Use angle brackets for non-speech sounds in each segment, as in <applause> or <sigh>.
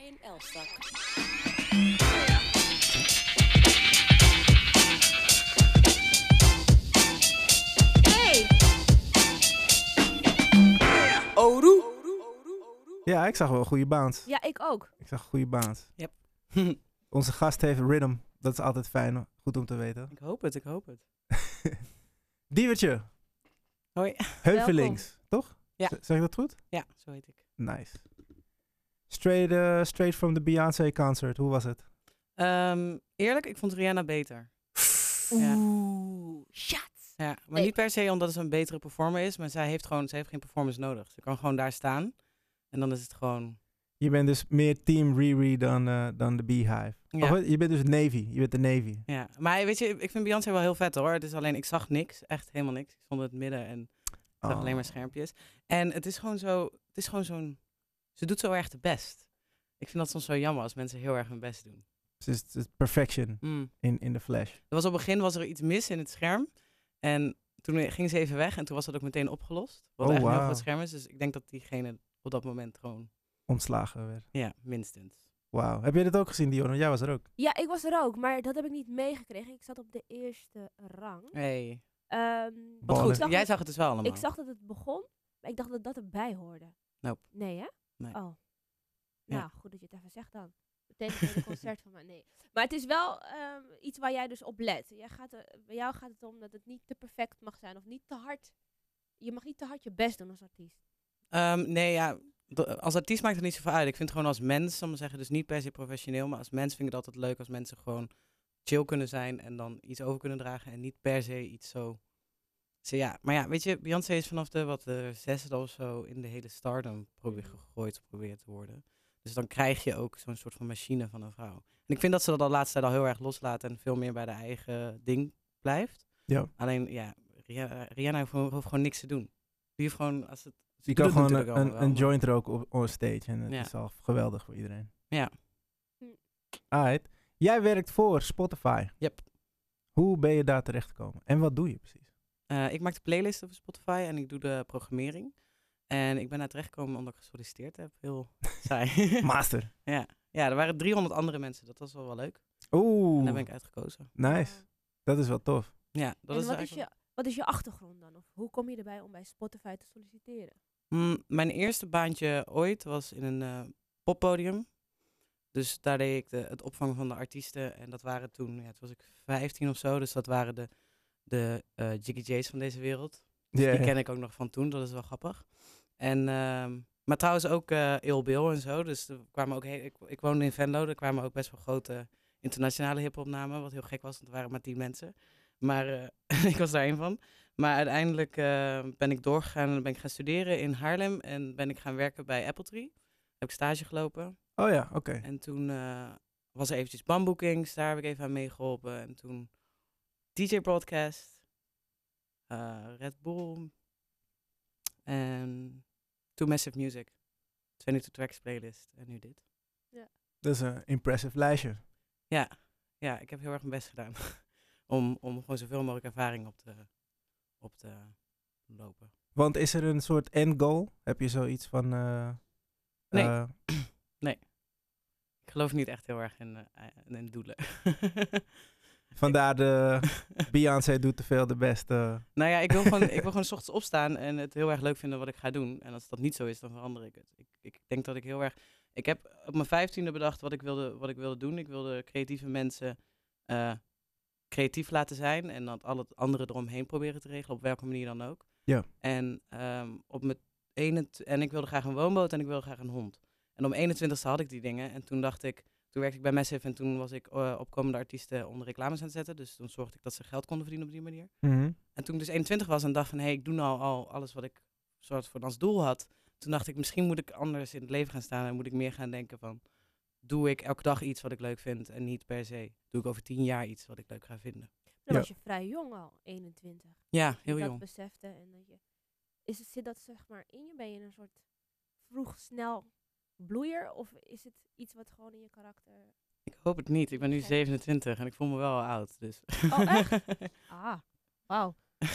Brian Elstak. Hey! Oru. Ja, ik zag wel een goede bounce. Ja, ik ook. Ik zag een goede bounce. Yep. <laughs> Onze gast heeft rhythm. Dat is altijd fijn. Goed om te weten. ik hoop het, ik hoop het. <laughs> Diewertje. Hoi. Heuvelings, toch? Ja. Z- Zeg ik dat goed? Ja, zo heet ik. Nice. Straight, eh, straight from the Beyoncé concert. Hoe was het? Ehm, eerlijk, ik vond Rihanna beter. Ja. Oeh, shots. Ja, maar Nee. niet per se omdat ze een betere performer is, maar zij heeft gewoon, ze heeft geen performance nodig. Ze kan gewoon daar staan en dan is het gewoon. Je bent dus meer team Riri dan, eh, dan de Beehive. Ja. Of, je bent dus Navy. Je bent de Navy. Ja, maar weet je, ik vind Beyoncé wel heel vet hoor. Het is alleen, ik zag niks, echt helemaal niks. Ik stond in het midden en ik zag alleen maar schermpjes. En het is gewoon zo, het is gewoon zo'n, ze doet zo erg de best. Ik vind dat soms zo jammer als mensen heel erg hun best doen. Het is, het perfection Mm. in, in de flash. Er was op het begin was er iets mis in het scherm. En toen ging ze even weg en toen was dat ook meteen opgelost. Wat Oh, echt een heel groot scherm is. Dus ik denk dat diegene op dat moment gewoon, Ontslagen werd. ja, minstens. Wauw. Heb je dit ook gezien, Dion? Jij was er ook. Ja, ik was er ook, maar dat heb ik niet meegekregen. Ik zat op de eerste rang. Hey. Ehm, Wat goed, zag jij het- zag het dus wel allemaal. ik zag dat het begon, maar ik dacht dat dat erbij hoorde. Nope. Nee, hè? Nee. Oh. Ja. Nou, goed dat je het even zegt dan. Meteen het hele concert van mij. Nee. Maar het is wel ehm, iets waar jij dus op let. Jij gaat er, bij jou gaat het om dat het niet te perfect mag zijn of niet te hard. Je mag niet te hard je best doen als artiest. Ehm, nee, ja, als artiest maakt het niet zoveel uit. Ik vind het gewoon als mens, zal ik zeggen, dus niet per se professioneel, maar als mens vind ik het altijd leuk als mensen gewoon chill kunnen zijn en dan iets over kunnen dragen en niet per se iets zo. Ja, maar ja, weet je, Beyoncé is vanaf de wat de zesde of zo in de hele stardom probeer Mhm. gegooid probeert te worden. Dus dan krijg je ook zo'n soort van machine van een vrouw. En ik vind dat ze dat de laatste tijd al heel erg loslaat en veel meer bij de eigen ding blijft. Ja. Alleen ja, Rihanna, hoeft, gewoon- hoeft gewoon niks te doen. Die heeft gewoon, als het, kan gewoon een, een, wel, joint roken op on stage. En het Ja. is al geweldig voor iedereen. Ja. Alright. Jij werkt voor Spotify. Yep. Hoe ben je daar terecht gekomen? En wat doe je precies? Eh, ik maak de playlisten voor Spotify en ik doe de programmering. En ik ben daar terechtgekomen omdat ik gesolliciteerd heb. Heel <laughs> saai. Master. ja. ja, er waren 300 andere mensen. Dat was wel wel leuk. En Oeh, daar ben ik uitgekozen. nice. Dat is wel tof. Ja, dat en is wat, is je, wat is je achtergrond dan? Of hoe kom je erbij om bij Spotify te solliciteren? Mm, mijn eerste baantje ooit was in een eh, poppodium. Dus daar deed ik de, het opvangen van de artiesten. En dat waren toen, ja, toen was ik 15 of zo. Dus dat waren de, de eh, Jiggy J's van deze wereld. Dus die ken ik ook nog van toen, dat is wel grappig. En, ehm, maar trouwens ook eh Il Bill en zo. Dus er kwamen ook heel, ik, ik woonde in Venlo, er kwamen ook best wel grote internationale hiphopnamen. Wat heel gek was, want er waren maar tien mensen. Maar eh, <laughs> ik was daar één van. Maar uiteindelijk eh, ben ik doorgegaan en ben ik gaan studeren in Haarlem. En ben ik gaan werken bij Apple Tree. Heb ik stage gelopen. Oh ja, oké. En toen was er eventjes bamboekings, daar heb ik even aan meegeholpen. En toen DJ Broadcast, eh, Red Bull en toen Massive Music. 22 Tracks playlist en nu dit. Dat is een impressive lijstje. Ja, ja ik heb heel erg mijn best gedaan <laughs> om, om gewoon zoveel mogelijk ervaring op te, op te lopen. Want is er een soort end goal? Heb je zoiets van... eh, Nee. <clears throat> eh, Ik geloof niet echt heel erg in, eh, in doelen. <laughs> vandaar de <laughs> Beyoncé doet te veel de beste. Nou ja, ik wil gewoon, ik wil gewoon <laughs> 's ochtends opstaan en het heel erg leuk vinden wat ik ga doen. En als dat niet zo is, dan verander ik het. Ik, ik denk dat ik heel erg. Ik heb op mijn vijftiende bedacht wat ik wilde, wat ik wilde doen. Ik wilde creatieve mensen eh, creatief laten zijn en dan al het andere eromheen proberen te regelen, op welke manier dan ook. Ja. En ehm, op mijn ene en ik wilde graag een woonboot en ik wilde graag een hond. En om 21ste had ik die dingen. En toen dacht ik, toen werkte ik bij Massive en toen was ik eh, opkomende artiesten onder reclames aan het zetten. Dus toen zorgde ik dat ze geld konden verdienen op die manier. Mhm. En toen ik dus 21 was en dacht van, hé, hey, ik doe nou al alles wat ik soort van als doel had. Toen dacht ik, misschien moet ik anders in het leven gaan staan en moet ik meer gaan denken van, doe ik elke dag iets wat ik leuk vind en niet per se, doe ik over tien jaar iets wat ik leuk ga vinden. Dan Ja. was je vrij jong al, 21. Ja, Dat heel je jong. dat besefte en dat je... Is het, zit dat zeg maar in je? Ben je een soort vroeg, snel bloeier? Of is het iets wat gewoon in je karakter... Ik hoop het niet. Ik ben nu Oké. 27 en ik voel me wel oud. Dus. Oh, echt? <laughs> Ah, wauw. <laughs>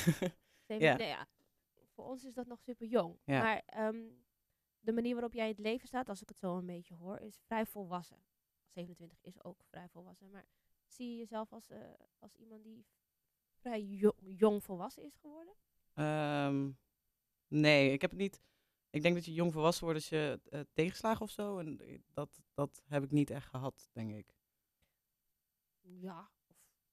Ja. Nee, ja. Voor ons is dat nog super jong. Ja. Maar ehm, de manier waarop jij in het leven staat, als ik het zo een beetje hoor, is vrij volwassen. 27 is ook vrij volwassen. Maar zie je jezelf als, eh, als iemand die vrij jo- jong volwassen is geworden? Ehm, nee, ik heb het niet. Ik denk dat je jong volwassen wordt als je eh, tegenslagen of zo. En eh, dat, dat heb ik niet echt gehad, denk ik. Ja.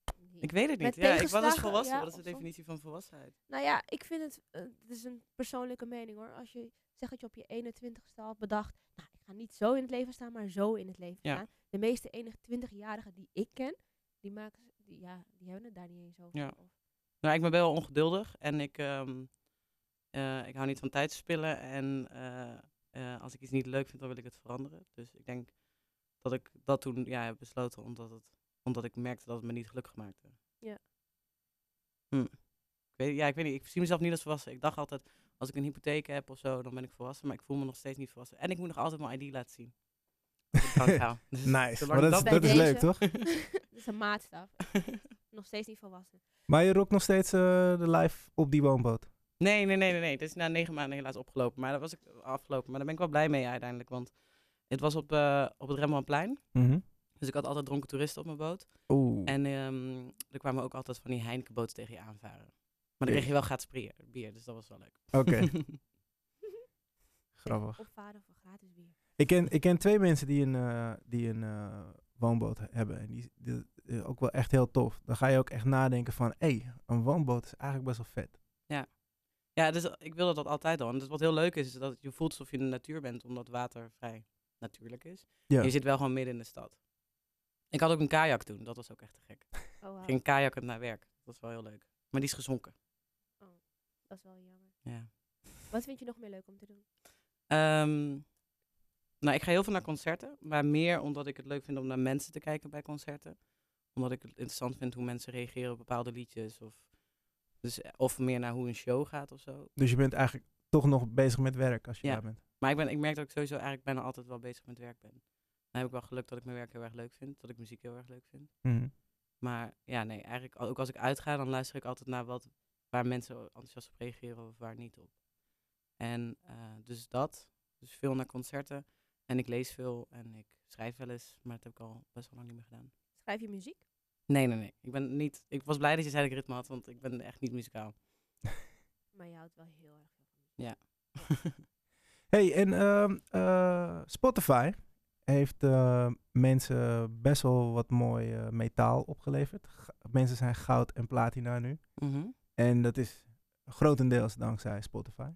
Of niet. Ik weet het Met niet. Ja, ik was tegenslagen, volwassen. ja, Wat is de definitie van volwassenheid? Nou ja, ik vind het, eh, het is een persoonlijke mening hoor. Als je zegt dat je op je 21ste al bedacht, nou, ik ga niet zo in het leven staan, maar zo in het leven Ja. staan. De meeste 21-jarigen die ik ken, die maken, die, ja, die hebben het daar niet eens over. Ja. Nou, ik ben wel ongeduldig en ik, ehm, eh, ik hou niet van tijd spillen. En eh, eh, als ik iets niet leuk vind, dan wil ik het veranderen. Dus ik denk dat ik dat toen ja, heb besloten omdat, het, omdat ik merkte dat het me niet gelukkig maakte. Ja. Hm. Ik weet, ja, ik weet niet. Ik zie mezelf niet als volwassen. Ik dacht altijd, als ik een hypotheek heb of zo, dan ben ik volwassen. Maar ik voel me nog steeds niet volwassen. En ik moet nog altijd mijn ID laten zien. <laughs> Dus Nice. Maar dat, is- dat leuk, toch? <laughs> <laughs> dat is een maatstaf. Nog steeds niet volwassen. Maar je rockt nog steeds eh, de live op die woonboot. Nee, nee, nee, nee, nee. Het is na negen maanden helaas opgelopen. Maar dat was ik afgelopen. Maar daar ben ik wel blij mee uiteindelijk. Want het was op, eh, op het Rembrandtplein. Mhm. Dus ik had altijd dronken toeristen op mijn boot. Oeh. En ehm, er kwamen ook altijd van die Heinekenboten tegen je aanvaren. Maar dan kreeg je wel gratis bier, bier dus dat was wel leuk. Oké, <laughs> grappig. Opvaren voor gratis bier. Ik ken, ik ken twee mensen die een, eh, die een eh, woonboot hebben. En die, die, die- ook wel echt heel tof. Dan ga je ook echt nadenken van, hé, hey, een woonboot is eigenlijk best wel vet. ja, dus ik wilde dat altijd al. En dus wat heel leuk is, is dat je voelt alsof je in de natuur bent, omdat water vrij natuurlijk is. Ja. Je zit wel gewoon midden in de stad. Ik had ook een kajak toen, dat was ook echt te gek. Oh, Ik wauw. ging kajakken naar werk, dat was wel heel leuk. Maar die is gezonken. Dat is wel jammer. Ja. Wat vind je nog meer leuk om te doen? Ehm, nou, ik ga heel veel naar concerten, maar meer omdat ik het leuk vind om naar mensen te kijken bij concerten. Omdat ik het interessant vind hoe mensen reageren op bepaalde liedjes. Of, dus, eh, of meer naar hoe een show gaat of zo. Dus je bent eigenlijk toch nog bezig met werk als je Ja. daar bent. Maar ik, ben, ik merk dat ik sowieso eigenlijk bijna altijd wel bezig met werk ben. Dan heb ik wel geluk dat ik mijn werk heel erg leuk vind. Dat ik muziek heel erg leuk vind. Mhm. Maar ja, nee, eigenlijk ook als ik uitga, dan luister ik altijd naar wat, waar mensen enthousiast op reageren of waar niet op. En eh, dus dat. Dus veel naar concerten. En ik lees veel en ik schrijf wel eens, maar dat heb ik al best wel lang niet meer gedaan. Schrijf je muziek? Nee, nee, nee. Ik ben niet. Ik was blij dat je zei dat ik ritme had, want ik ben echt niet muzikaal. <laughs> Maar je houdt wel heel erg van muziek. Ja. <laughs> hey, en ehm, eh, Spotify heeft eh, mensen best wel wat mooi eh, metaal opgeleverd. G- mensen zijn goud en platina nu. Mhm. En dat is grotendeels dankzij Spotify.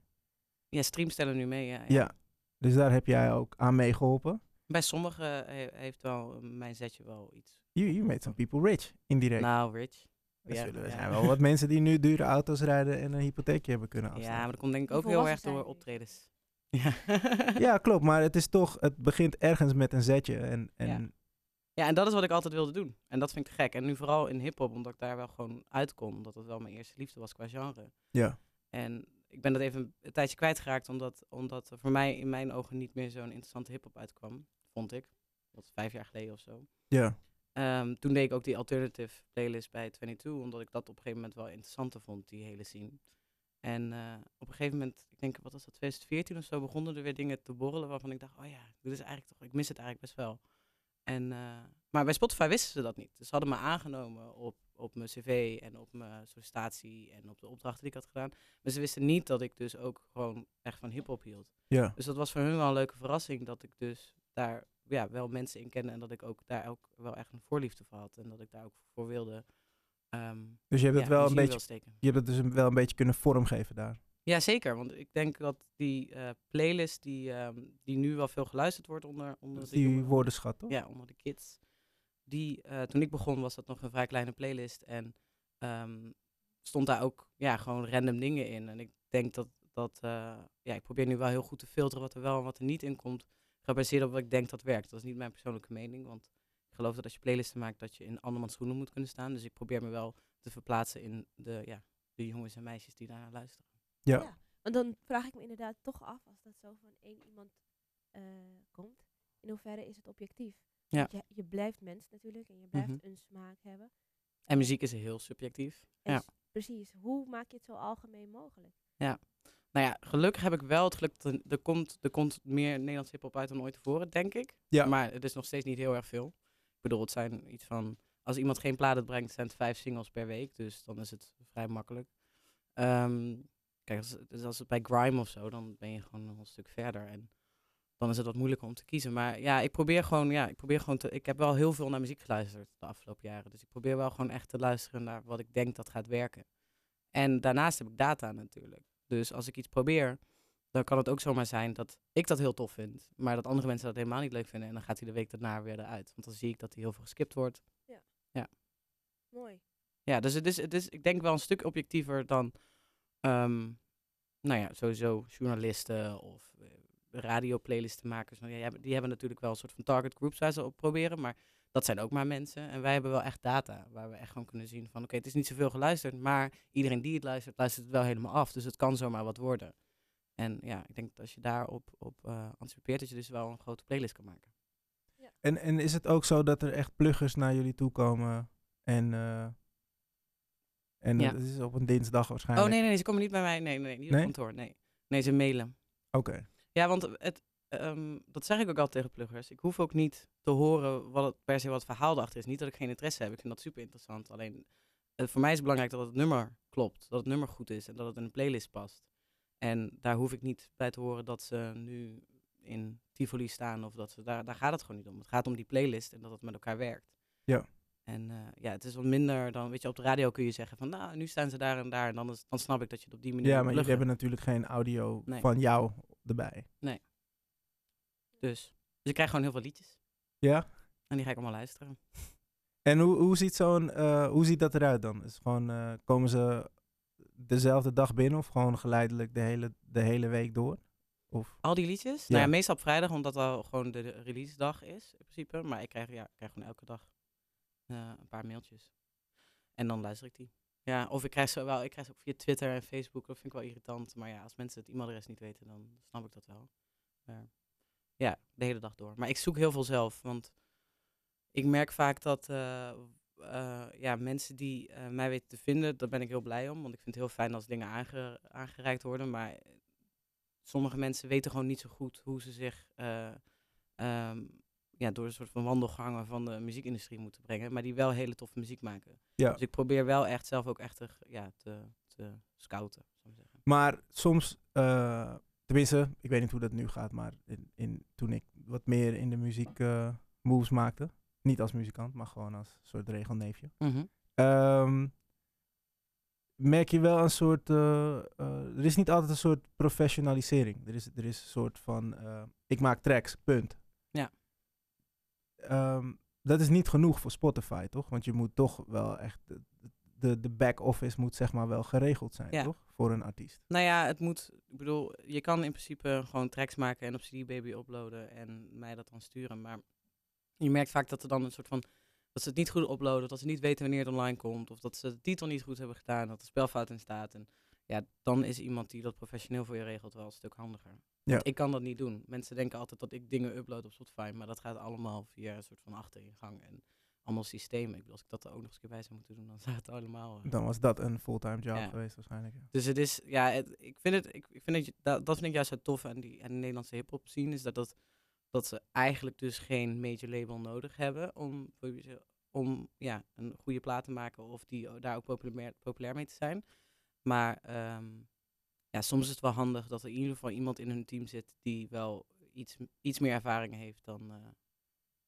Ja, streams stellen nu mee. Ja, Ja. Dus daar heb jij ook aan meegeholpen. Bij sommigen he- heeft wel mijn zetje wel iets. You, you made some people rich, indirect. Nou, Rich. er ja, er ja. zijn wel wat mensen die nu dure <laughs> auto's rijden en een hypotheekje hebben kunnen Ja, afstaan. maar dat komt denk ik ook heel erg door optredens. Ja. <laughs> Ja, klopt. Maar het is toch, het begint ergens met een zetje. En, en Ja. Ja, en dat is wat ik altijd wilde doen. En dat vind ik gek. En nu vooral in hip-hop, omdat ik daar wel gewoon uit kon. Omdat het wel mijn eerste liefde was qua genre. ja. En ik ben dat even een tijdje kwijtgeraakt, omdat, omdat er voor mij in mijn ogen niet meer zo'n interessante hip-hop uitkwam. Vond ik. Dat was vijf jaar geleden of zo. Ja. Ehm, toen deed ik ook die alternative playlist bij 22, omdat ik dat op een gegeven moment wel interessanter vond, die hele scene. En eh, op een gegeven moment, ik denk, wat was dat, 2014 of zo, begonnen er weer dingen te borrelen waarvan ik dacht, oh ja, dit is eigenlijk toch, ik mis het eigenlijk best wel. En, eh, maar bij Spotify wisten ze dat niet. Dus ze hadden me aangenomen op, op mijn cv en op mijn sollicitatie en op de opdrachten die ik had gedaan. Maar ze wisten niet dat ik dus ook gewoon echt van hip-hop hield. Ja. Dus dat was voor hun wel een leuke verrassing dat ik dus daar ja, wel mensen in kende en dat ik ook daar ook wel echt een voorliefde voor had. En dat ik daar ook voor wilde. ehm Dus je hebt ja, het wel een beetje, je hebt het dus wel een beetje kunnen vormgeven daar. Ja, zeker. Want ik denk dat die eh, playlist die, ehm, die nu wel veel geluisterd wordt onder, onder de die jongeren- woordenschat, toch? Ja, onder de kids. Die, eh, toen ik begon was dat nog een vrij kleine playlist. En ehm, stond daar ook ja, gewoon random dingen in. En ik denk dat, dat eh, ja, ik probeer nu wel heel goed te filteren wat er wel en wat er niet in komt. Gebaseerd op wat ik denk dat werkt. Dat is niet mijn persoonlijke mening. Want ik geloof dat als je playlisten maakt, dat je in andermans schoenen moet kunnen staan. Dus ik probeer me wel te verplaatsen in de, ja, de jongens en meisjes die daarnaar luisteren. Ja. Want dan vraag ik me inderdaad toch af, als dat zo van één iemand eh, komt, in hoeverre is het objectief? Ja. Want Je, je blijft mens natuurlijk en je blijft Mhm. een smaak hebben. En muziek is heel subjectief. En Ja. Precies. Hoe maak je het zo algemeen mogelijk? Nou Nou ja, gelukkig heb ik wel het geluk dat er, komt, er komt meer Nederlands hip-hop uit dan ooit tevoren, denk ik. Ja. Maar het is nog steeds niet heel erg veel. Ik bedoel, het zijn iets van. Als iemand geen plaat brengt, zijn het vijf singles per week. Dus dan is het vrij makkelijk. Ehm, kijk, als, dus als het bij grime of zo, dan ben je gewoon nog een stuk verder. En dan is het wat moeilijker om te kiezen. Maar ja, ik probeer gewoon, ja, ik probeer gewoon te. Ik heb wel heel veel naar muziek geluisterd de afgelopen jaren. Dus ik probeer wel gewoon echt te luisteren naar wat ik denk dat gaat werken. En daarnaast heb ik data natuurlijk. Dus als ik iets probeer, dan kan het ook zomaar zijn dat ik dat heel tof vind. Maar dat andere mensen dat helemaal niet leuk vinden. En dan gaat hij de week daarna weer eruit. Want dan zie ik dat hij heel veel geskipt wordt. Mooi. Ja, dus het is, het is, ik denk wel een stuk objectiever dan, ehm, nou ja, sowieso journalisten of uh, radioplaylistenmakers. Nou, ja, die, hebben, die hebben natuurlijk wel een soort van target groups waar ze op proberen, maar dat zijn ook maar mensen. En wij hebben wel echt data waar we echt gewoon kunnen zien van, oké, het is niet zoveel geluisterd, maar iedereen die het luistert, luistert het wel helemaal af. Dus het kan zomaar wat worden. En ja, ik denk dat als je daarop op, uh, anticipeert, dat je dus wel een grote playlist kan maken. En, en is het ook zo dat er echt pluggers naar jullie toe komen en... Uh, en Ja. het is op een dinsdag waarschijnlijk. Oh nee, nee, nee, ze komen niet bij mij. Nee, nee, nee niet op Nee? kantoor. Nee. nee, ze mailen. Oké. Ja, want het, ehm, dat zeg ik ook altijd tegen pluggers. Ik hoef ook niet te horen wat het, per se wat het verhaal erachter is. Niet dat ik geen interesse heb. Ik vind dat super interessant. Alleen eh, voor mij is het belangrijk dat het nummer klopt. Dat het nummer goed is en dat het in een playlist past. En daar hoef ik niet bij te horen dat ze nu in Tivoli staan. Of dat ze, daar, daar gaat het gewoon niet om. Het gaat om die playlist en dat het met elkaar werkt. Ja. En eh, ja, het is wat minder dan, weet je, op de radio kun je zeggen van, nou, nu staan ze daar en daar. En dan, is, dan snap ik dat je het op die manier Ja, maar jullie hebben natuurlijk geen audio Nee. van jou erbij. Dus, dus ik krijg gewoon heel veel liedjes. Ja? En die ga ik allemaal luisteren. <laughs> En hoe, hoe, ziet zo'n, eh, hoe ziet dat eruit dan? Is het gewoon, eh, komen ze dezelfde dag binnen of gewoon geleidelijk de hele, de hele week door? Of, Al die liedjes? Ja. Nou ja, meestal op vrijdag, omdat dat al gewoon de, release dag is, in principe. Maar ik krijg, ja, ik krijg gewoon elke dag eh, een paar mailtjes. En dan luister ik die. Ja, of ik krijg ze wel, ik krijg ze ook via Twitter en Facebook, dat vind ik wel irritant. Maar ja, als mensen het e-mailadres niet weten, dan snap ik dat wel. Maar ja, de hele dag door. Maar ik zoek heel veel zelf, want ik merk vaak dat eh, eh, ja, mensen die eh, mij weten te vinden, daar ben ik heel blij om. Want ik vind het heel fijn als dingen aange- aangereikt worden. Maar sommige mensen weten gewoon niet zo goed hoe ze zich eh, ehm, ja, door een soort van wandelgangen van de muziekindustrie moeten brengen. Maar die wel hele toffe muziek maken. ja. Dus ik probeer wel echt zelf ook echt te, ja, te, te scouten, zou ik zeggen. Maar soms, tenminste, ik weet niet hoe dat nu gaat, maar in, in, toen ik wat meer in de muziek eh, moves maakte, niet als muzikant, maar gewoon als soort regelneefje, Ehm, merk je wel een soort. eh, eh, er is niet altijd een soort professionalisering. Er is, er is een soort van. ik maak tracks, punt. Ja. Ehm, dat is niet genoeg voor Spotify, toch? Want je moet toch wel echt. De, de, back-office moet zeg maar wel geregeld zijn, Ja. toch? Voor een artiest. Nou ja, het moet, ik bedoel, je kan in principe gewoon tracks maken en op CD Baby uploaden en mij dat dan sturen. Maar je merkt vaak dat er dan een soort van, dat ze het niet goed uploaden, dat ze niet weten wanneer het online komt, of dat ze de titel niet goed hebben gedaan, dat er spelfout in staat. En ja, dan is iemand die dat professioneel voor je regelt wel een stuk handiger. Ja. Want ik kan dat niet doen. Mensen denken altijd dat ik dingen upload op Spotify, maar dat gaat allemaal via een soort van achteringang en allemaal systemen. Ik bedoel, als ik dat er ook nog eens een keer bij zou moeten doen, dan <laughs> zou het allemaal... eh, Dan was dat een fulltime job Ja. geweest, waarschijnlijk. ja. dus het is, ja, het- ik vind het, ik, vind het, dat, dat vind ik juist zo tof aan die aan de Nederlandse hip-hop scene, is dat, dat, dat ze eigenlijk dus geen major label nodig hebben om, om ja, een goede plaat te maken of die daar ook populair, populair mee te zijn. Maar ehm, ja, soms is het wel handig dat er in ieder geval iemand in hun team zit die wel iets, iets meer ervaring heeft dan, eh,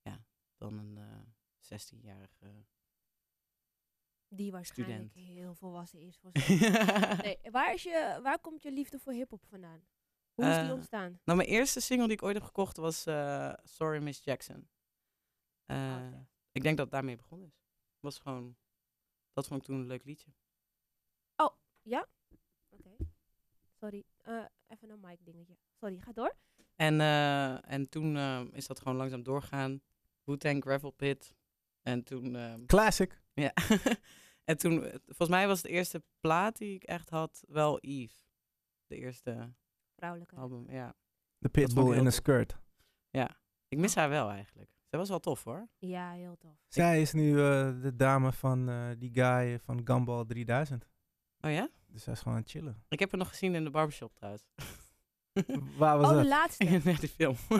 ja, dan een eh 16-jarige. Die waarschijnlijk Student. heel volwassen is. Voor <laughs> nee, waar, is je, waar komt je liefde voor hip-hop vandaan? Hoe is die Eh, ontstaan? Nou, mijn eerste single die ik ooit heb gekocht was eh, Sorry Miss Jackson. Eh, Oh, oké. Ik denk dat het daarmee begonnen is. was gewoon, dat vond ik toen een leuk liedje. Oké. Sorry, even een mic dingetje. Sorry, ga door. En, en toen is dat gewoon langzaam doorgaan. Wu-Tang Gravel Pit. En toen, eh, Classic. ja. <laughs> en toen, volgens mij was de eerste plaat die ik echt had wel Eve. De eerste Vrouwelijke. album, ja. De pitbull in een tof. skirt. Ik mis haar wel eigenlijk. Zij was wel tof hoor. Ja, heel tof. Zij is nu eh, de dame van eh, die guy van Gumball 3000. Oh ja? Dus hij is gewoon aan het chillen. Ik heb hem nog gezien in de barbershop trouwens. Waar was oh, dat? <laughs> de laatste. In die film. Oh,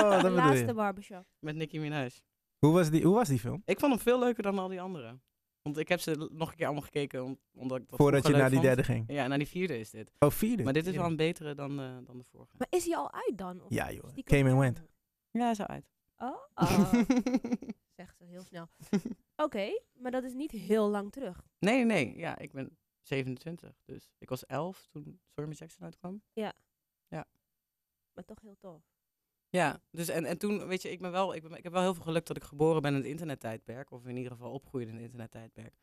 dat de bedoel laatste je. barbershop. Met Nicki Minaj. Hoe was, die, hoe was die film? Ik vond hem veel leuker dan al die andere. Want ik heb ze nog een keer allemaal gekeken, om- omdat ik dat Voordat je naar die derde vond. ging. Ja, naar die vierde is dit. Oh, vierde. Maar dit is wel een betere dan, eh, dan de vorige. Maar is hij al uit dan? Of Ja, is joh. die Came and went. Ja, zo uit. Oh, <laughs> oh. zegt ze heel snel. <laughs> Oké, maar dat is niet heel lang terug. nee, nee, nee. Ja, ik ben 27. Dus ik was 11 toen Stormy Jackson uitkwam. Maar toch heel tof. Ja, dus en, en toen, weet je, ik, ben wel, ik, ben, ik heb wel heel veel geluk dat ik geboren ben in het internettijdperk. Of in ieder geval opgroeide in het internettijdperk.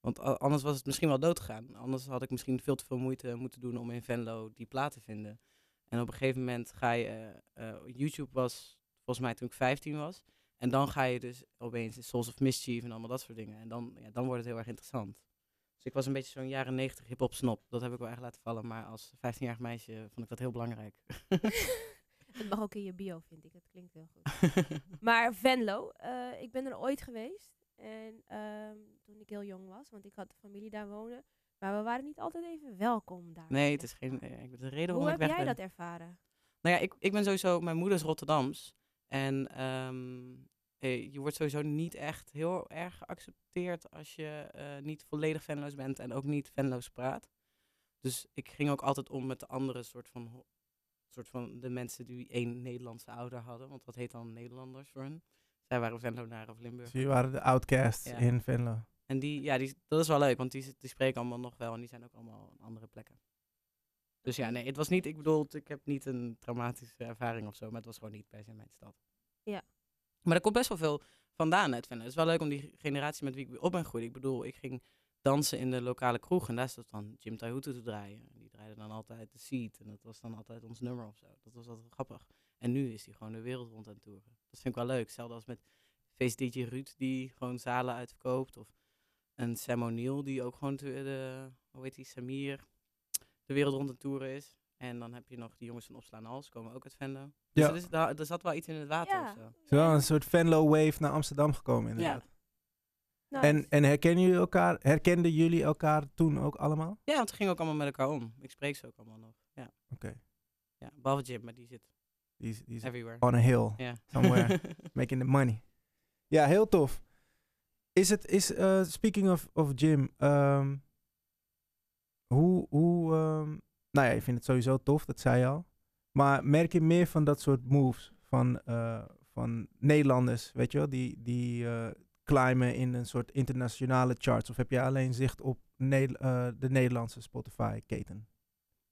Want anders was het misschien wel doodgegaan. Anders had ik misschien veel te veel moeite moeten doen om in Venlo die plaat te vinden. En op een gegeven moment ga je, eh, eh, YouTube was volgens mij toen ik 15 was. En dan ga je dus opeens in Souls of Mischief en allemaal dat soort dingen. En dan, ja, dan wordt het heel erg interessant. Dus ik was een beetje zo'n jaren 90 hip-hop snop. Dat heb ik wel echt laten vallen. Maar als 15-jarig meisje vond ik dat heel belangrijk. <laughs> Het mag ook in je bio, vind ik. Het klinkt heel goed. <laughs> Maar Venlo, eh, ik ben er ooit geweest. En ehm, toen ik heel jong was, want ik had familie daar wonen. Maar we waren niet altijd even welkom daar. Nee, het is geen. eh, ik ben de reden Hoe waarom heb ik weg jij ben. dat ervaren? Nou ja, ik, ik ben sowieso. Mijn moeder is Rotterdams. En ehm, eh, je wordt sowieso niet echt heel erg geaccepteerd als je eh, niet volledig Venloos bent en ook niet Venloos praat. Dus ik ging ook altijd om met de andere soort van, ho- soort van de mensen die één Nederlandse ouder hadden. Want dat heet dan Nederlanders voor hun. Zij waren Venlonaren of Limburg. Dus jullie waren de outcasts Ja. in Venlo. En die, ja, die, dat is wel leuk, want die, die spreken allemaal nog wel en die zijn ook allemaal aan andere plekken. Dus ja, nee, het was niet, ik bedoel, ik heb niet een traumatische ervaring of zo, maar het was gewoon niet per se mijn stad. Ja. Maar er komt best wel veel vandaan uit Venlo. Het is wel leuk om die generatie met wie ik op ben gegroeid. Ik bedoel, ik ging dansen in de lokale kroeg en daar stond dan Jim Taihutu te draaien. En die draaide dan altijd de Seat en dat was dan altijd ons nummer of zo. Dat was altijd grappig. En nu is hij gewoon de wereld rond aan het toeren. Dat vind ik wel leuk. Hetzelfde als met Face DJ Ruud die gewoon zalen uitverkoopt. Of een Sam O'Neill die ook gewoon de, de hoe heet die, Samir, de wereld rond het toeren is. En dan heb je nog die jongens van Opslaan Hals, komen ook uit Venlo. Dus Ja. er, is, daar, er zat wel iets in het water Ja. of zo. Er is wel een soort Venlo-wave naar Amsterdam gekomen inderdaad. Nice. En, en herkennen jullie elkaar, herkenden jullie elkaar toen ook allemaal? Ja, want ze gingen ook allemaal met elkaar om. Ik spreek ze ook allemaal nog. Ja. Oké. Ja, behalve Jim, maar die zit Die everywhere. on a hill, Ja. somewhere. <laughs> making the money. Ja, heel tof. Is het, is, eh, speaking of, of Jim, ehm, hoe, hoe, ehm, nou ja, je vindt het sowieso tof, dat zei je al. Maar merk je meer van dat soort moves van, eh, van Nederlanders, weet je wel, die, die eh, climben in een soort internationale charts? Of heb jij alleen zicht op Ne- eh, de Nederlandse Spotify-keten?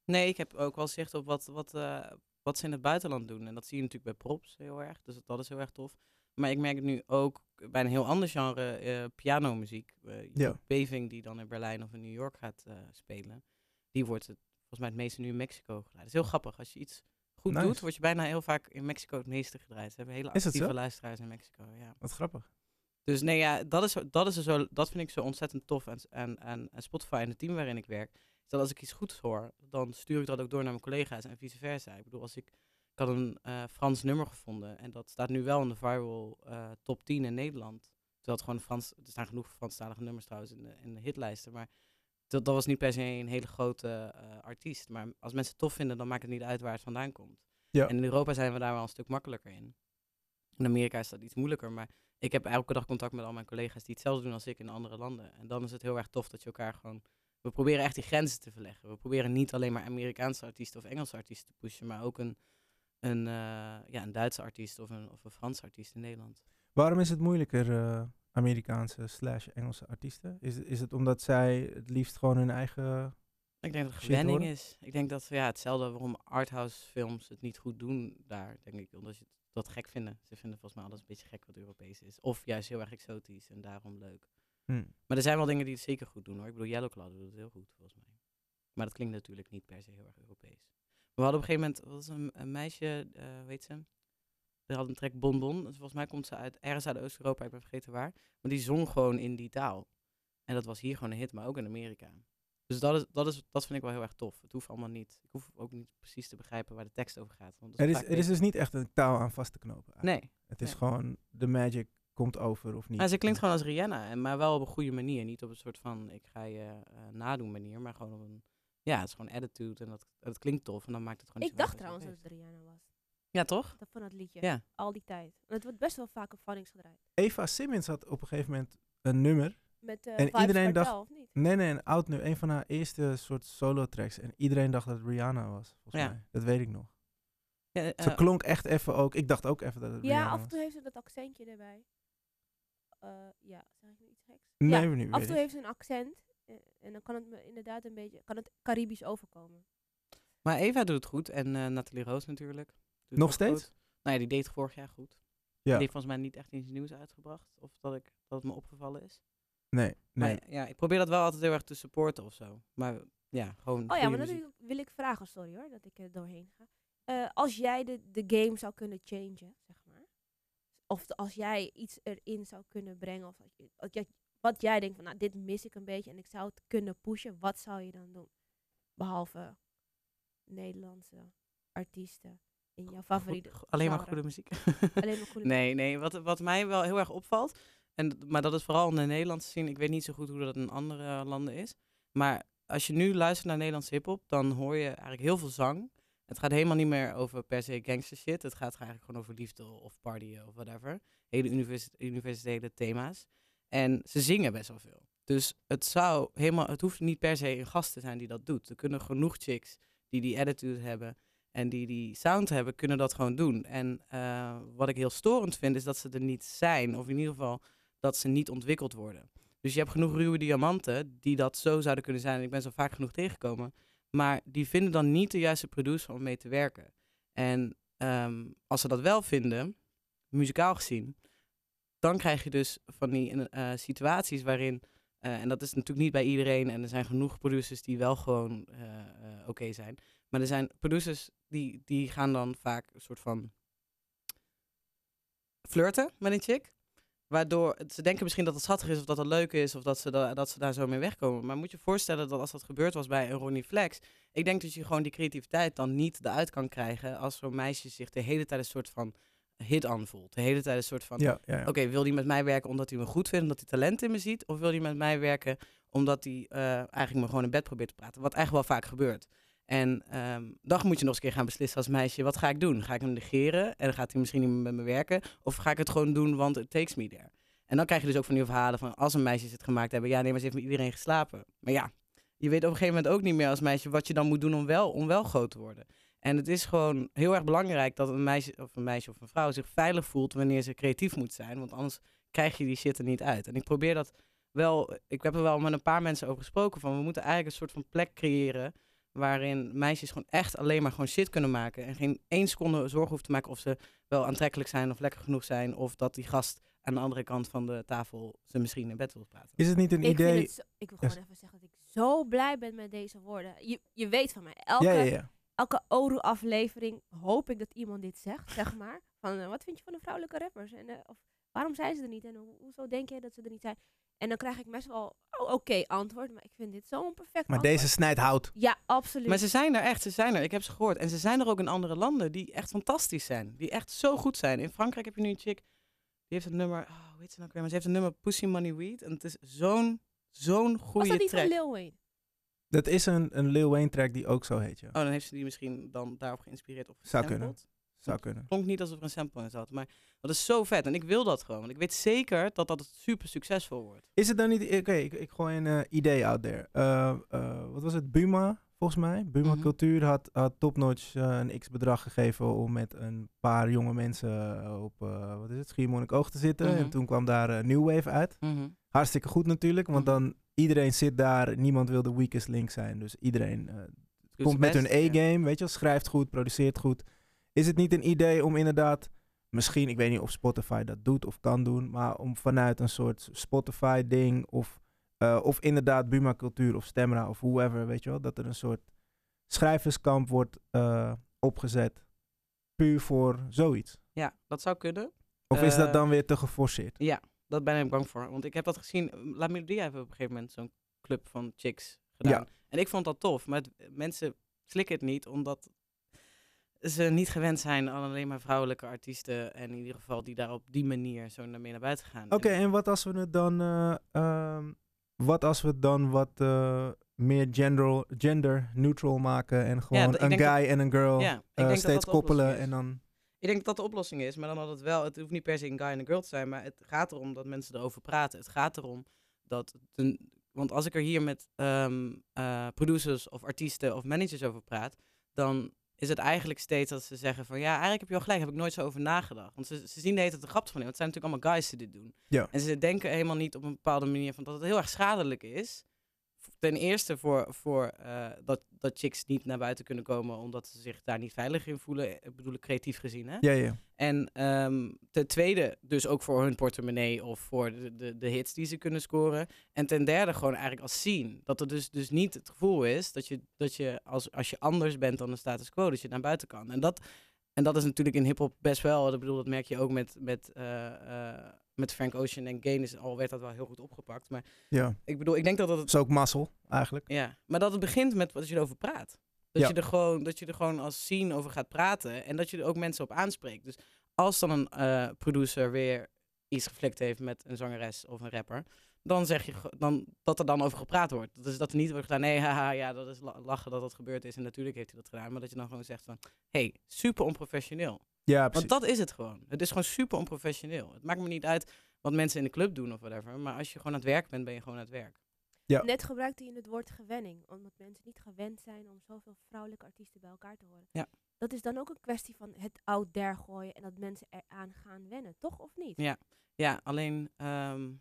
Nee, ik heb ook wel zicht op wat, wat, eh, wat ze in het buitenland doen. En dat zie je natuurlijk bij props heel erg. Dus dat is heel erg tof. Maar ik merk het nu ook bij een heel ander genre, eh pianomuziek. Ja. Beving die dan in Berlijn of in New York gaat spelen. Die wordt het volgens mij het meeste nu in Mexico gedraaid. Dat is heel grappig. Als je iets goed Nice. doet, word je bijna heel vaak in Mexico het meeste gedraaid. Ze hebben hele actieve luisteraars in Mexico. Ja. Wat grappig. Dus nee, ja, dat, is, dat, is zo, dat vind ik zo ontzettend tof aan, aan, aan Spotify en het team waarin ik werk. Is dat als ik iets goeds hoor, dan stuur ik dat ook door naar mijn collega's en vice versa. Ik bedoel, als ik, ik had een eh, Frans nummer gevonden en dat staat nu wel in de viral eh, top 10 in Nederland. Terwijl het gewoon Frans, er staan genoeg Franstalige nummers trouwens in de, in de hitlijsten, maar dat, dat was niet per se een hele grote eh, artiest. Maar als mensen het tof vinden, dan maakt het niet uit waar het vandaan komt. Ja. En in Europa zijn we daar wel een stuk makkelijker in. In Amerika is dat iets moeilijker, maar ik heb elke dag contact met al mijn collega's die hetzelfde doen als ik in andere landen. En dan is het heel erg tof dat je elkaar gewoon... We proberen echt die grenzen te verleggen. We proberen niet alleen maar Amerikaanse artiesten of Engelse artiesten te pushen, maar ook een, een, eh, ja, een Duitse artiest of een, of een Franse artiest in Nederland. Waarom is het moeilijker, eh, Amerikaanse slash Engelse artiesten? Is, is het omdat zij het liefst gewoon hun eigen... Ik denk dat het gewenning is. Ik denk dat ja, hetzelfde waarom arthouse films het niet goed doen daar, denk ik. Omdat het dat gek vinden. Ze vinden volgens mij alles een beetje gek wat Europees is. Of juist heel erg exotisch en daarom leuk. Hm. Maar er zijn wel dingen die het zeker goed doen hoor. Ik bedoel, Yellow Claw doet het heel goed volgens mij. Maar dat klinkt natuurlijk niet per se heel erg Europees. We hadden op een gegeven moment, was een, een meisje, eh weet ze? Die had een track Bonbon. Dus volgens mij komt ze uit, ergens uit Oost-Europa, ik ben vergeten waar. Maar die zong gewoon in die taal. En dat was hier gewoon een hit, maar ook in Amerika. Dus dat, is, dat, is, dat vind ik wel heel erg tof. Het hoeft allemaal niet. Ik hoef ook niet precies te begrijpen waar de tekst over gaat. Want Er is, er is dus niet echt een taal aan vast te knopen. eigenlijk. Nee. Het is nee. gewoon, de magic komt over of niet. Nou, ze klinkt gewoon als Rihanna, en maar wel op een goede manier. Niet op een soort van ik ga je eh, nadoen manier, maar gewoon op een ja, het is gewoon attitude en dat, dat klinkt tof en dan maakt het gewoon Ik dacht trouwens dat het Rihanna was. Ja, toch? Dat van dat liedje. Ja. Al die tijd. En het wordt best wel vaak op Vannings gedraaid. Eva Simmons had op een gegeven moment een nummer. Met uh, En Vibes iedereen Cartel, dacht- of niet? Nee, nee, een oud nummer. Een van haar eerste soort solo tracks. En iedereen dacht dat het Rihanna was, volgens Ja. mij. Dat weet ik nog. Ja, Ze eh, klonk echt even ook. Ik dacht ook even dat het Ja, Rihanna af en was. toe heeft ze dat accentje erbij. Eh, ja, zeg ik nu iets geks? Nee, ja, we nu af en toe heeft ze een accent. eh, en dan kan het me inderdaad een beetje, kan het Caribisch overkomen. maar Eva doet het goed en eh Nathalie Roos natuurlijk. Doet Nog steeds? goed. Nou ja, die deed vorig jaar goed. Ja. Die heeft volgens mij niet echt iets nieuws uitgebracht. Of dat, ik, dat het me opgevallen is. Nee, nee. Maar ja, ik probeer dat wel altijd heel erg te supporten of zo. Maar ja, gewoon Oh ja, maar muziek. wil- ik vragen, sorry hoor, dat ik er doorheen ga. Eh, als jij de, de game zou kunnen changen, zeg maar. Of de- als jij iets erin zou kunnen brengen. Of als je, als jij- wat jij denkt van, nou, dit mis ik een beetje en ik zou het kunnen pushen. Wat zou je dan doen? Behalve Nederlandse artiesten in jouw favoriete alleen maar goede muziek. Alleen maar goede <laughs> nee, nee. Wat, wat mij wel heel erg opvalt, en, maar dat is vooral in de Nederlandse scene. Ik weet niet zo goed hoe dat in andere landen is. Maar als je nu luistert naar Nederlandse hip-hop, dan hoor je eigenlijk heel veel zang. Het gaat helemaal niet meer over per se gangster shit. Het gaat eigenlijk gewoon over liefde of partyen of whatever. Hele univers universele thema's. En ze zingen best wel veel. Dus het zou helemaal, het hoeft niet per se een gast te zijn die dat doet. Er kunnen genoeg chicks die die attitude hebben en die die sound hebben, kunnen dat gewoon doen. En eh, wat ik heel storend vind, is dat ze er niet zijn. Of in ieder geval dat ze niet ontwikkeld worden. Dus je hebt genoeg ruwe diamanten die dat zo zouden kunnen zijn. En ik ben zo vaak genoeg tegengekomen. Maar die vinden dan niet de juiste producer om mee te werken. En ehm, als ze dat wel vinden, muzikaal gezien, dan krijg je dus van die eh, situaties waarin, eh, en dat is natuurlijk niet bij iedereen, en er zijn genoeg producers die wel gewoon eh, oké zijn. Maar er zijn producers die, die gaan dan vaak een soort van flirten met een chick. Waardoor ze denken misschien dat het schattig is of dat het leuk is of dat ze, da- dat ze daar zo mee wegkomen. Maar moet je je voorstellen dat als dat gebeurd was bij een Ronnie Flex, ik denk dat je gewoon die creativiteit dan niet eruit kan krijgen als zo'n meisje zich de hele tijd een soort van hit aanvoelt. De hele tijd een soort van, Ja, ja, ja. oké, wil die met mij werken omdat hij me goed vindt, omdat hij talent in me ziet? Of wil hij met mij werken omdat hij eh, eigenlijk me gewoon in bed probeert te praten? Wat eigenlijk wel vaak gebeurt. En ehm, dan moet je nog eens een keer gaan beslissen als meisje, wat ga ik doen? Ga ik hem negeren en dan gaat hij misschien niet meer met me werken? Of ga ik het gewoon doen, want it takes me there? En dan krijg je dus ook van die verhalen van als een meisje het gemaakt hebben, ja nee, maar ze heeft met iedereen geslapen. Maar ja, je weet op een gegeven moment ook niet meer als meisje wat je dan moet doen om wel, om wel groot te worden. En het is gewoon heel erg belangrijk dat een meisje of een meisje of een vrouw zich veilig voelt wanneer ze creatief moet zijn. Want anders krijg je die shit er niet uit. En ik probeer dat wel, ik heb er wel met een paar mensen over gesproken van we moeten eigenlijk een soort van plek creëren waarin meisjes gewoon echt alleen maar gewoon shit kunnen maken. En geen één seconde zorgen hoeven te maken of ze wel aantrekkelijk zijn of lekker genoeg zijn. Of dat die gast aan de andere kant van de tafel ze misschien in bed wil praten. Is het niet een Ik, idee... vind het zo- ik wil gewoon even zeggen dat ik zo blij ben met deze woorden. Je, je weet van mij, elke, Ja, ja, ja. elke Oru-aflevering hoop ik dat iemand dit zegt, zeg maar. Van, eh, wat vind je van de vrouwelijke rappers? En, eh, of, waarom zijn ze er niet? En ho- hoezo denk je dat ze er niet zijn? En dan krijg ik best wel, oh, oké, antwoord. Maar ik vind dit zo'n perfect Maar antwoord. deze snijdt hout. Ja, absoluut. Maar ze zijn er echt, ze zijn er. Ik heb ze gehoord. En ze zijn er ook in andere landen die echt fantastisch zijn. Die echt zo goed zijn. In Frankrijk heb je nu een chick, die heeft het nummer, oh, hoe heet ze nou weer? Maar ze heeft een nummer Pussy Money Weed. En het is zo'n, zo'n Was goede dat niet track. van Lil Wayne? Dat is een, een Lil Wayne track die ook zo heet, ja. Oh, dan heeft ze die misschien dan daarop geïnspireerd of Zou kunnen. Zou kunnen. Klonk niet alsof er een sample in zat. Maar dat is zo vet. En ik wil dat gewoon. Want ik weet zeker dat dat super succesvol wordt. Is het dan niet... Oké, ik, ik gooi een eh, idee out there. Eh, eh, wat was het? Buma, volgens mij. Buma Mhm. Cultuur had, had Topnotch eh, een x-bedrag gegeven om met een paar jonge mensen eh, op, eh, wat is het, Schiermonnikoog te zitten. Mhm. En toen kwam daar eh, New Wave uit. Hartstikke goed natuurlijk, want Mhm. dan iedereen zit daar. Niemand wil de weakest link zijn. Dus iedereen eh, komt met hun ja. E-game, weet je wel. Schrijft goed, produceert goed. Is het niet een idee om inderdaad... Misschien, ik weet niet of Spotify dat doet of kan doen, maar om vanuit een soort Spotify-ding of, eh, of inderdaad Buma Cultuur of Stemra of whoever, weet je wel, dat er een soort schrijverskamp wordt eh, opgezet puur voor zoiets. Ja, dat zou kunnen. Of is dat Eh, dan weer te geforceerd? Ja, dat ben ik bang voor. Want ik heb dat gezien. La Melodie heeft op een gegeven moment zo'n club van chicks gedaan. Ja. En ik vond dat tof. Maar het- mensen slikken het niet omdat ze niet gewend zijn aan alleen maar vrouwelijke artiesten. En in ieder geval die daar op die manier zo naar mee naar buiten gaan. Oké, En- en wat als we het dan, eh, ehm, wat als we het dan wat, eh, meer gender, gender neutral maken en gewoon een guy en een girl uh, steeds koppelen en dan... Ik denk dat dat de oplossing is, maar dan had het wel, het hoeft niet per se een guy en een girl te zijn, maar het gaat erom dat mensen erover praten. Het gaat erom dat, want als ik er hier met um, producers of artiesten of managers over praat, dan is het eigenlijk steeds dat ze zeggen van ja, eigenlijk heb je wel gelijk, heb ik nooit zo over nagedacht. Want ze, ze zien de hele tijd de grap van, want het zijn natuurlijk allemaal guys die dit doen. Ja. En ze denken helemaal niet op een bepaalde manier van dat het heel erg schadelijk is ten eerste voor, voor uh, dat, dat chicks niet naar buiten kunnen komen omdat ze zich daar niet veilig in voelen, eh, bedoel ik creatief gezien. Hè? Ja, ja. En um, ten tweede dus ook voor hun portemonnee of voor de, de, de hits die ze kunnen scoren. En ten derde gewoon eigenlijk als zien. Dat er dus, dus niet het gevoel is dat je, dat je als, als je anders bent dan de status quo, dat je naar buiten kan. En dat, en dat is natuurlijk in hip-hop best wel. Dat bedoel, dat merk je ook met, met uh, met Frank Ocean en Gaines al werd dat wel heel goed opgepakt. Maar ja. ik bedoel, ik denk dat dat... Het is ook mazzel, eigenlijk. Ja, maar dat het begint met wat je erover praat. Dat, je er gewoon, dat je er gewoon als scene over gaat praten en dat je er ook mensen op aanspreekt. Dus als dan een uh, producer weer iets geflikt heeft met een zangeres of een rapper, dan zeg je dan, dat er dan over gepraat wordt. Dus dat er niet wordt gedaan, nee, haha, ja, dat is lachen dat dat gebeurd is en natuurlijk heeft hij dat gedaan. Maar dat je dan gewoon zegt van, hey, super onprofessioneel. Ja, precies. Want dat is het gewoon. Het is gewoon super onprofessioneel. Het maakt me niet uit wat mensen in de club doen of whatever. Maar als je gewoon aan het werk bent, ben je gewoon aan het werk. Ja. Net gebruikte je het woord gewenning. Omdat mensen niet gewend zijn om zoveel vrouwelijke artiesten bij elkaar te horen. Ja. Dat is dan ook een kwestie van het out there gooien. En dat mensen eraan gaan wennen. Toch of niet? Ja, ja alleen... Ehm,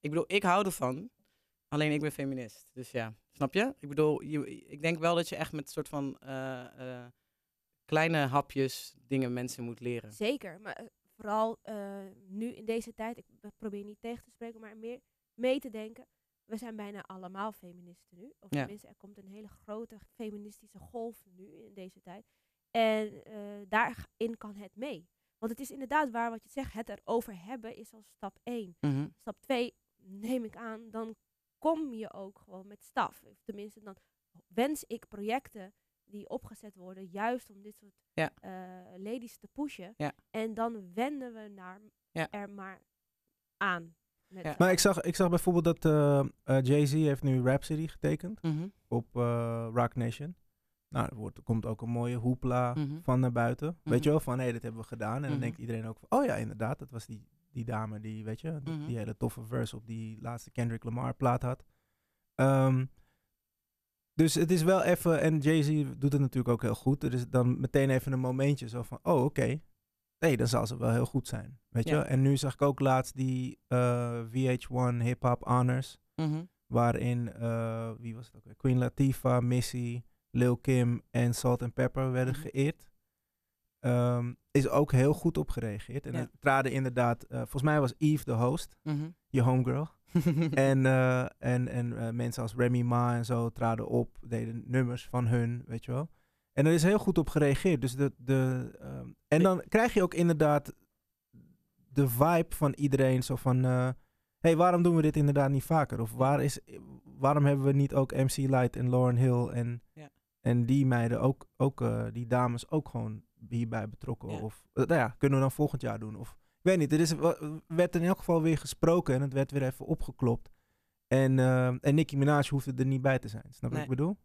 ik bedoel, ik hou ervan. Alleen ik ben feminist. Dus ja, snap je? Ik bedoel, je, ik denk wel dat je echt met een soort van... Uh, uh, kleine hapjes dingen mensen moet leren. Zeker, maar eh, vooral uh, nu in deze tijd, ik probeer niet tegen te spreken, maar meer mee te denken. We zijn bijna allemaal feministen nu. Of tenminste, er komt een hele grote feministische golf nu in deze tijd. En uh, daarin kan het mee. Want het is inderdaad waar wat je zegt, het erover hebben is al stap 1. Mm -hmm. Stap 2, neem ik aan, dan kom je ook gewoon met staf. Of tenminste, dan wens ik projecten die opgezet worden, juist om dit soort ja. uh, ladies te pushen. Ja. En dan wenden we naar ja. er maar aan. Ja. Maar ik zag, ik zag bijvoorbeeld dat uh, uh, Jay-Z heeft nu Rhapsody getekend mm -hmm. op Rock Nation. Nou, er, wordt, er komt ook een mooie hoepla mm -hmm. van naar buiten. Mm -hmm. Weet je wel, van hé, hey, dat hebben we gedaan. En dan Mhm. denkt iedereen ook van, oh ja, inderdaad, dat was die, die dame die, weet je, die, Mhm. die hele toffe verse op die laatste Kendrick Lamar plaat had. Um, dus het is wel even, en Jay-Z doet het natuurlijk ook heel goed. Er is dan meteen even een momentje zo van, oh oké, okay. nee, dan zal ze wel heel goed zijn. Weet Ja. je? En nu zag ik ook laatst die uh, VH1 Hip Hop Honors, Mhm. waarin, uh, wie was het ook weer? Queen Latifah, Missy, Lil Kim en Salt and Pepper werden Mhm. geëerd. Um, is ook heel goed op gereageerd. En Ja. er traden inderdaad, uh, volgens mij was Eve de host, Mhm. je homegirl. <laughs> en uh, en, en uh, mensen als Remy Ma en zo traden op, deden nummers van hun, weet je wel. En er is heel goed op gereageerd. Dus de, de, um, en dan krijg je ook inderdaad de vibe van iedereen zo van... hé, hey, waarom doen we dit inderdaad niet vaker? Of waar is, waarom hebben we niet ook MC Light en Lauren Hill en, Ja. en die meiden ook, ook die dames ook gewoon hierbij betrokken? Ja. Of nou ja, kunnen we dan volgend jaar doen? Of weet niet, er is, werd in elk geval weer gesproken en het werd weer even opgeklopt. En, uh, en Nicki Minaj hoefde er niet bij te zijn. Snap je Nee. wat ik bedoel?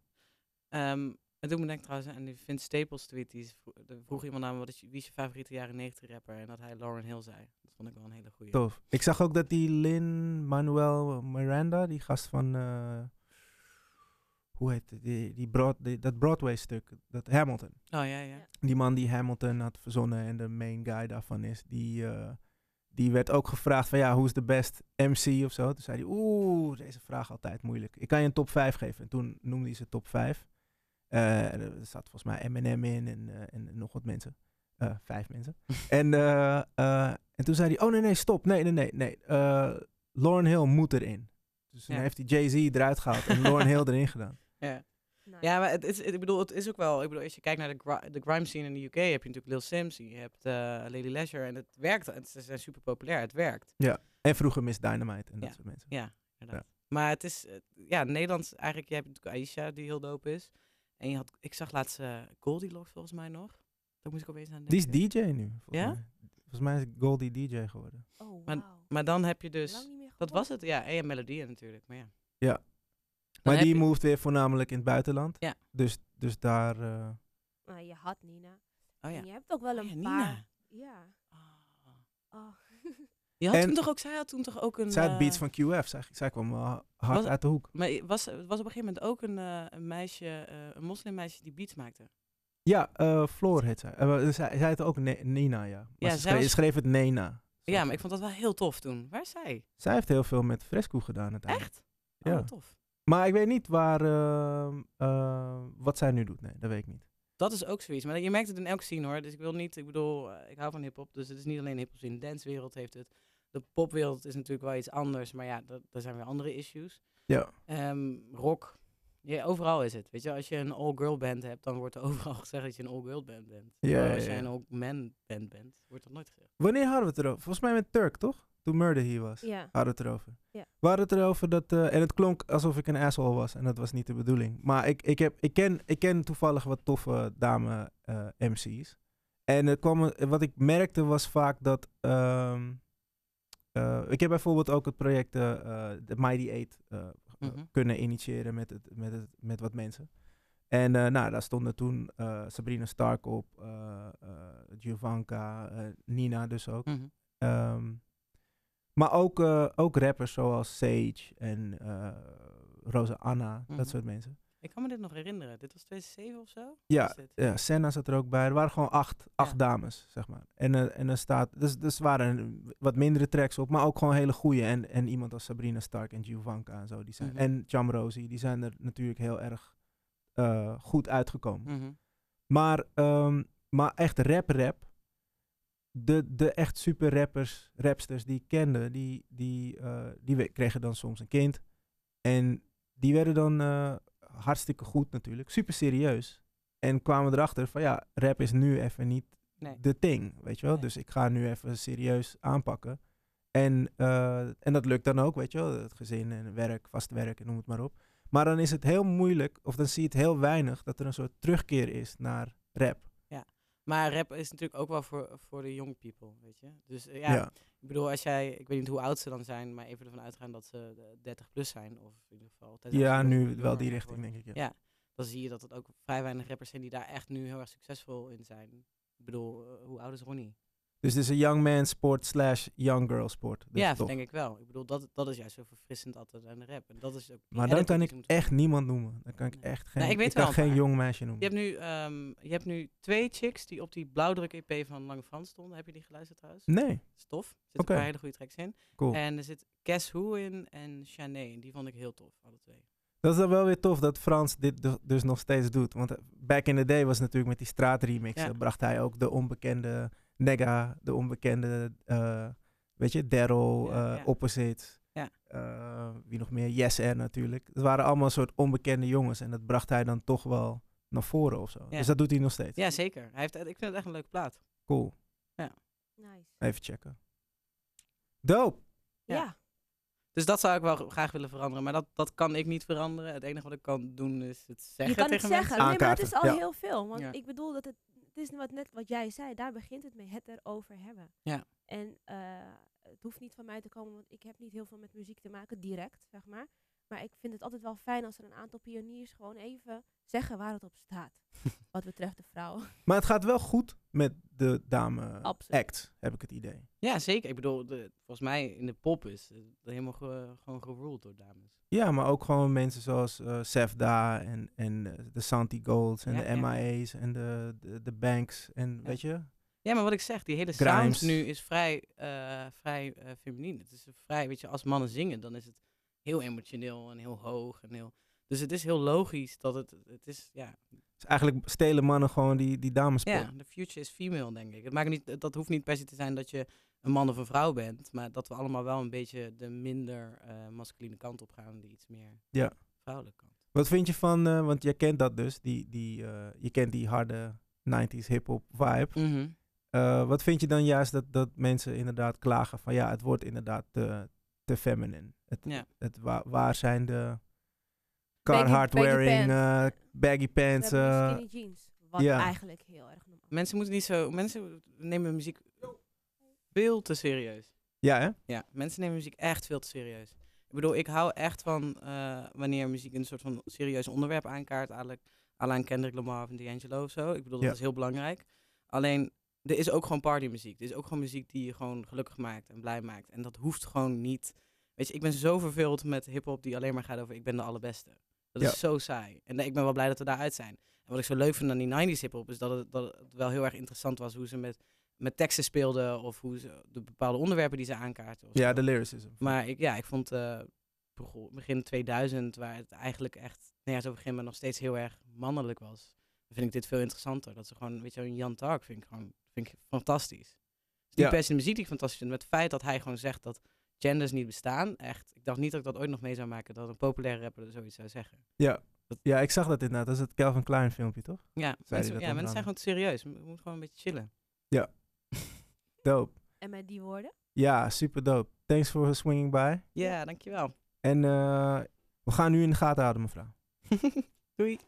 Um, het doet me denken trouwens aan die Vince Staples tweet. Die vroeg, vroeg iemand aan wat is, wie is je favoriete jaren 90 rapper? En dat hij Lauren Hill zei. Dat vond ik wel een hele goede. Tof. Ik zag ook dat die Lin Manuel Miranda, die gast van... Uh, hoe heet het? Die, die, broad, die dat Broadway-stuk, dat Hamilton. Oh ja, ja. Die man die Hamilton had verzonnen en de main guy daarvan is, die, uh, die werd ook gevraagd van ja, hoe is de best MC of zo. Toen zei hij, oeh, deze vraag altijd moeilijk. Ik kan je een top 5 geven. En toen noemde hij ze top 5. Uh, er zat volgens mij Eminem in en, uh, en nog wat mensen. Uh, vijf mensen. <laughs> en, en toen zei hij, oh nee, nee, stop. Nee, nee, nee, nee. Lauren Hill moet erin. Dus toen Ja. heeft hij Jay-Z eruit gehaald en Lauren Hill erin gedaan. Ja. Ja, maar het is, ik bedoel, het is ook wel, ik bedoel, als je kijkt naar de, de grime scene in de UK, heb je natuurlijk Lil Sims, je hebt uh, Lady Leisure en het werkt, het, ze zijn super populair, het werkt. Ja, en vroeger Miss Dynamite en dat Ja. soort mensen. Ja, inderdaad. Maar het is, uh, ja, Nederlands eigenlijk, je hebt natuurlijk Aisha die heel dope is. En je had, ik zag laatst uh, Goldilocks volgens mij nog. Daar moest ik opeens aan Die denken. is DJ nu. Volgens Ja? Mij. Volgens mij is Goldie DJ geworden. Oh, Maar, maar dan heb je dus... Lang niet meer Dat was het, ja. En melodieën natuurlijk, maar ja. Ja. Maar die moved weer voornamelijk in het buitenland. Ja. Dus, dus daar... Uh... je had Nina. Oh ja. En je hebt ook wel oh een ja, paar... Nina. Ja. Oh. oh. <laughs> Je had en toen toch ook, zij had toen toch ook een... Zij had beats van QF, zij, zij kwam uh, hard uit de hoek. Maar was, was op een gegeven moment ook een, uh, een meisje, uh, een moslimmeisje die beats maakte? Ja, Floor heet zij. zij. zij. heette ook ne Nina, ja. Maar ja, ze schreef, was... schreef, het Nena. Ja, maar ik vond dat wel heel tof toen. Waar is zij? Zij heeft heel veel met Fresco gedaan uiteindelijk. Echt? Oh, ja. tof. Maar ik weet niet waar, wat zij nu doet. Nee, dat weet ik niet. Dat is ook zoiets. Maar je merkt het in elke scene hoor. Dus ik wil niet, ik bedoel, ik hou van hip-hop. Dus het is niet alleen hip-hop scene. De dancewereld heeft het de popwereld is natuurlijk wel iets anders, maar ja, daar zijn weer andere issues. Ja. Um, rock, ja, overal is het. Weet je, als je een all-girl band hebt, dan wordt er <laughs> overal gezegd dat je een all-girl band bent. Ja, als ja, je een all-man band bent, wordt dat nooit gezegd. Wanneer hadden we het erover? Volgens mij met Turk, toch? Toen Murder hier was. Ja. Hadden we het erover. Ja. We hadden het erover dat... Uh, en het klonk alsof ik een asshole was. En dat was niet de bedoeling. Maar ik, ik, heb, ik, ken, ik ken toevallig wat toffe dame uh, MC's. En het kwam, wat ik merkte was vaak dat... Um, uh, ik heb bijvoorbeeld ook het project uh, de Mighty Eight uh, mm -hmm. kunnen initiëren met, het, met, het, met wat mensen. En nou, daar stonden toen Sabrina Stark op, Giovanka, Nina dus ook. Mm -hmm. um, maar ook, ook rappers zoals Sage en Rosa Anna, mm -hmm. dat Mhm. soort mensen. Ik kan me dit nog herinneren. Dit was 2007 of zo? Ja, ja Senna zat er ook bij. Er waren gewoon acht, acht ja. dames, zeg maar. En, uh, en er staat, dus, dus waren wat mindere tracks op, maar ook gewoon hele goede. En, en iemand als Sabrina Stark en Giovanka en zo, die zijn, Mhm. en Jam Rosie, die zijn er natuurlijk heel erg uh, goed uitgekomen. Mhm. Maar, um, maar echt rap-rap, de, de echt super rappers, rapsters die ik kende, die, die, uh, die kregen dan soms een kind. En die werden dan uh, hartstikke goed natuurlijk, super serieus. En kwamen erachter van ja, rap is nu even niet nee. de thing, weet je wel. Nee. Dus ik ga nu even serieus aanpakken. En, uh, en dat lukt dan ook, weet je wel. Het gezin en werk, vast werk en noem het maar op. Maar dan is het heel moeilijk, of dan zie je het heel weinig, dat er een soort terugkeer is naar rap. Maar rap is natuurlijk ook wel voor, voor de young people, weet je. Dus uh, ja, Ja. ik bedoel, als jij, ik weet niet hoe oud ze dan zijn, maar even ervan uitgaan dat ze uh, 30 plus zijn, of in ieder geval. Ja, nu wel die richting, worden. denk ik. Ja. Ja, dan zie je dat het ook vrij weinig rappers zijn die daar echt nu heel erg succesvol in zijn. Ik bedoel, uh, hoe oud is Ronnie? Dus het is een young man sport slash young girl sport. Dus ja, denk ik wel. Ik bedoel, dat, dat is juist zo verfrissend altijd aan de rap. En dat is ook Maar dan kan ik echt niemand noemen. Dan kan ik Nee. echt geen, Nee, ik weet kan wel geen jong meisje noemen. Je hebt nu, ehm, je hebt nu twee chicks die op die blauwdruk EP van Lange Frans stonden. Heb je die geluisterd trouwens? Nee, Stof. Er zitten een paar hele goede tracks in. cool. En er zit Guess Who in en Chané. Die vond ik heel tof, alle twee. Dat is dan wel weer tof dat Frans dit du- dus nog steeds doet. Want eh, back in the day was natuurlijk met die straatremixen. Ja. Bracht hij ook de onbekende Nega, de onbekende, eh, weet je, Daryl, Ja, eh, ja. Opposite. Ja. eh, wie nog meer? Yes R natuurlijk. Het waren allemaal een soort onbekende jongens. En dat bracht hij dan toch wel naar voren of zo. Ja. Dus dat doet hij nog steeds. Ja, zeker. Hij heeft, ik vind het echt een leuke plaat. Cool. Nice. Even checken. Dope. Ja. Ja. Dus dat zou ik wel graag willen veranderen. Maar dat, dat kan ik niet veranderen. Het enige wat ik kan doen is het zeggen Je kan het tegen zeggen, mensen. nee, maar het is al ja. heel veel. Want Ja. ik bedoel dat het, het is wat, net wat jij zei, daar begint het mee, het erover hebben. Ja. En eh, het hoeft niet van mij te komen, want ik heb niet heel veel met muziek te maken, direct, zeg maar. Maar ik vind het altijd wel fijn als er een aantal pioniers gewoon even zeggen waar het op staat. <laughs> wat betreft de vrouw. Maar het gaat wel goed met de dame Absoluut. act, heb ik het idee. Ja, zeker. Ik bedoel, de, volgens mij in de pop is het helemaal ge- gewoon geruled door dames. Ja, maar ook gewoon mensen zoals eh Sefda en, en eh, de Santi Golds en Ja, de ja. MIA's en de, de, de Banks en weet je? Ja, maar wat ik zeg, die hele Grimes. sound nu is vrij, eh vrij eh feminien. Het is vrij, weet je, als mannen zingen, dan is het heel emotioneel en heel hoog en heel... Dus het is heel logisch dat het, het is, ja, Dus eigenlijk stelen mannen gewoon die, die damesport. ja, de future is female, denk ik. Het maakt niet, dat hoeft niet per se te zijn dat je een man of een vrouw bent, maar dat we allemaal wel een beetje de minder eh masculine kant op gaan, die iets meer Ja. vrouwelijke kant. Wat vind je van, eh, want jij kent dat dus, die, die, eh, je kent die harde 90s hip-hop vibe. Mhm. Wat vind je dan juist dat, dat mensen inderdaad klagen van ja, het wordt inderdaad te, te feminine. Het, Ja. het, waar, waar zijn de Carhartt baggy wearing, pants. eh, baggy pants? eh, skinny jeans. Wat eigenlijk heel erg normaal Mensen moeten niet zo, mensen nemen muziek veel te serieus. Ja, hè? Ja, mensen nemen muziek echt veel te serieus. Ik bedoel, ik hou echt van uh, wanneer muziek een soort van serieus onderwerp aankaart. Eigenlijk Alain Kendrick Lamar of D'Angelo of zo. Ik bedoel, dat is heel belangrijk. Alleen, er is ook gewoon partymuziek. Er is ook gewoon muziek die je gewoon gelukkig maakt en blij maakt. En dat hoeft gewoon niet... Weet je, ik ben zo verveeld met hip-hop die alleen maar gaat over ik ben de allerbeste. Dat is zo saai. En ik ben wel blij dat we daaruit zijn. En wat ik zo leuk vind aan die 90s hip-hop is dat het, dat het wel heel erg interessant was hoe ze met, met teksten speelden of hoe ze de bepaalde onderwerpen die ze aankaarten. Ja, de lyricism. Maar ik, ja, ik vond uh, begin 2000, waar het eigenlijk echt, nee, ja, zo begin maar nog steeds heel erg mannelijk was. Vind ik dit veel interessanter. Dat ze gewoon, weet je, een Jan Tark vind ik gewoon vind ik fantastisch. Die ja. per se de muziek die ik fantastisch vind, met het feit dat hij gewoon zegt dat genders niet bestaan. Echt, ik dacht niet dat ik dat ooit nog mee zou maken, dat een populaire rapper zoiets zou zeggen. Ja, ja ik zag dat inderdaad. Dat is het Calvin Klein filmpje, toch? Ja, mensen, ja mensen zijn gewoon te serieus. We moeten gewoon een beetje chillen. Ja, <laughs> dope. En met die woorden? Ja, super dope. Thanks for swinging by. Ja, dankjewel. En uh, we gaan nu in de gaten houden, mevrouw. <laughs> Doei.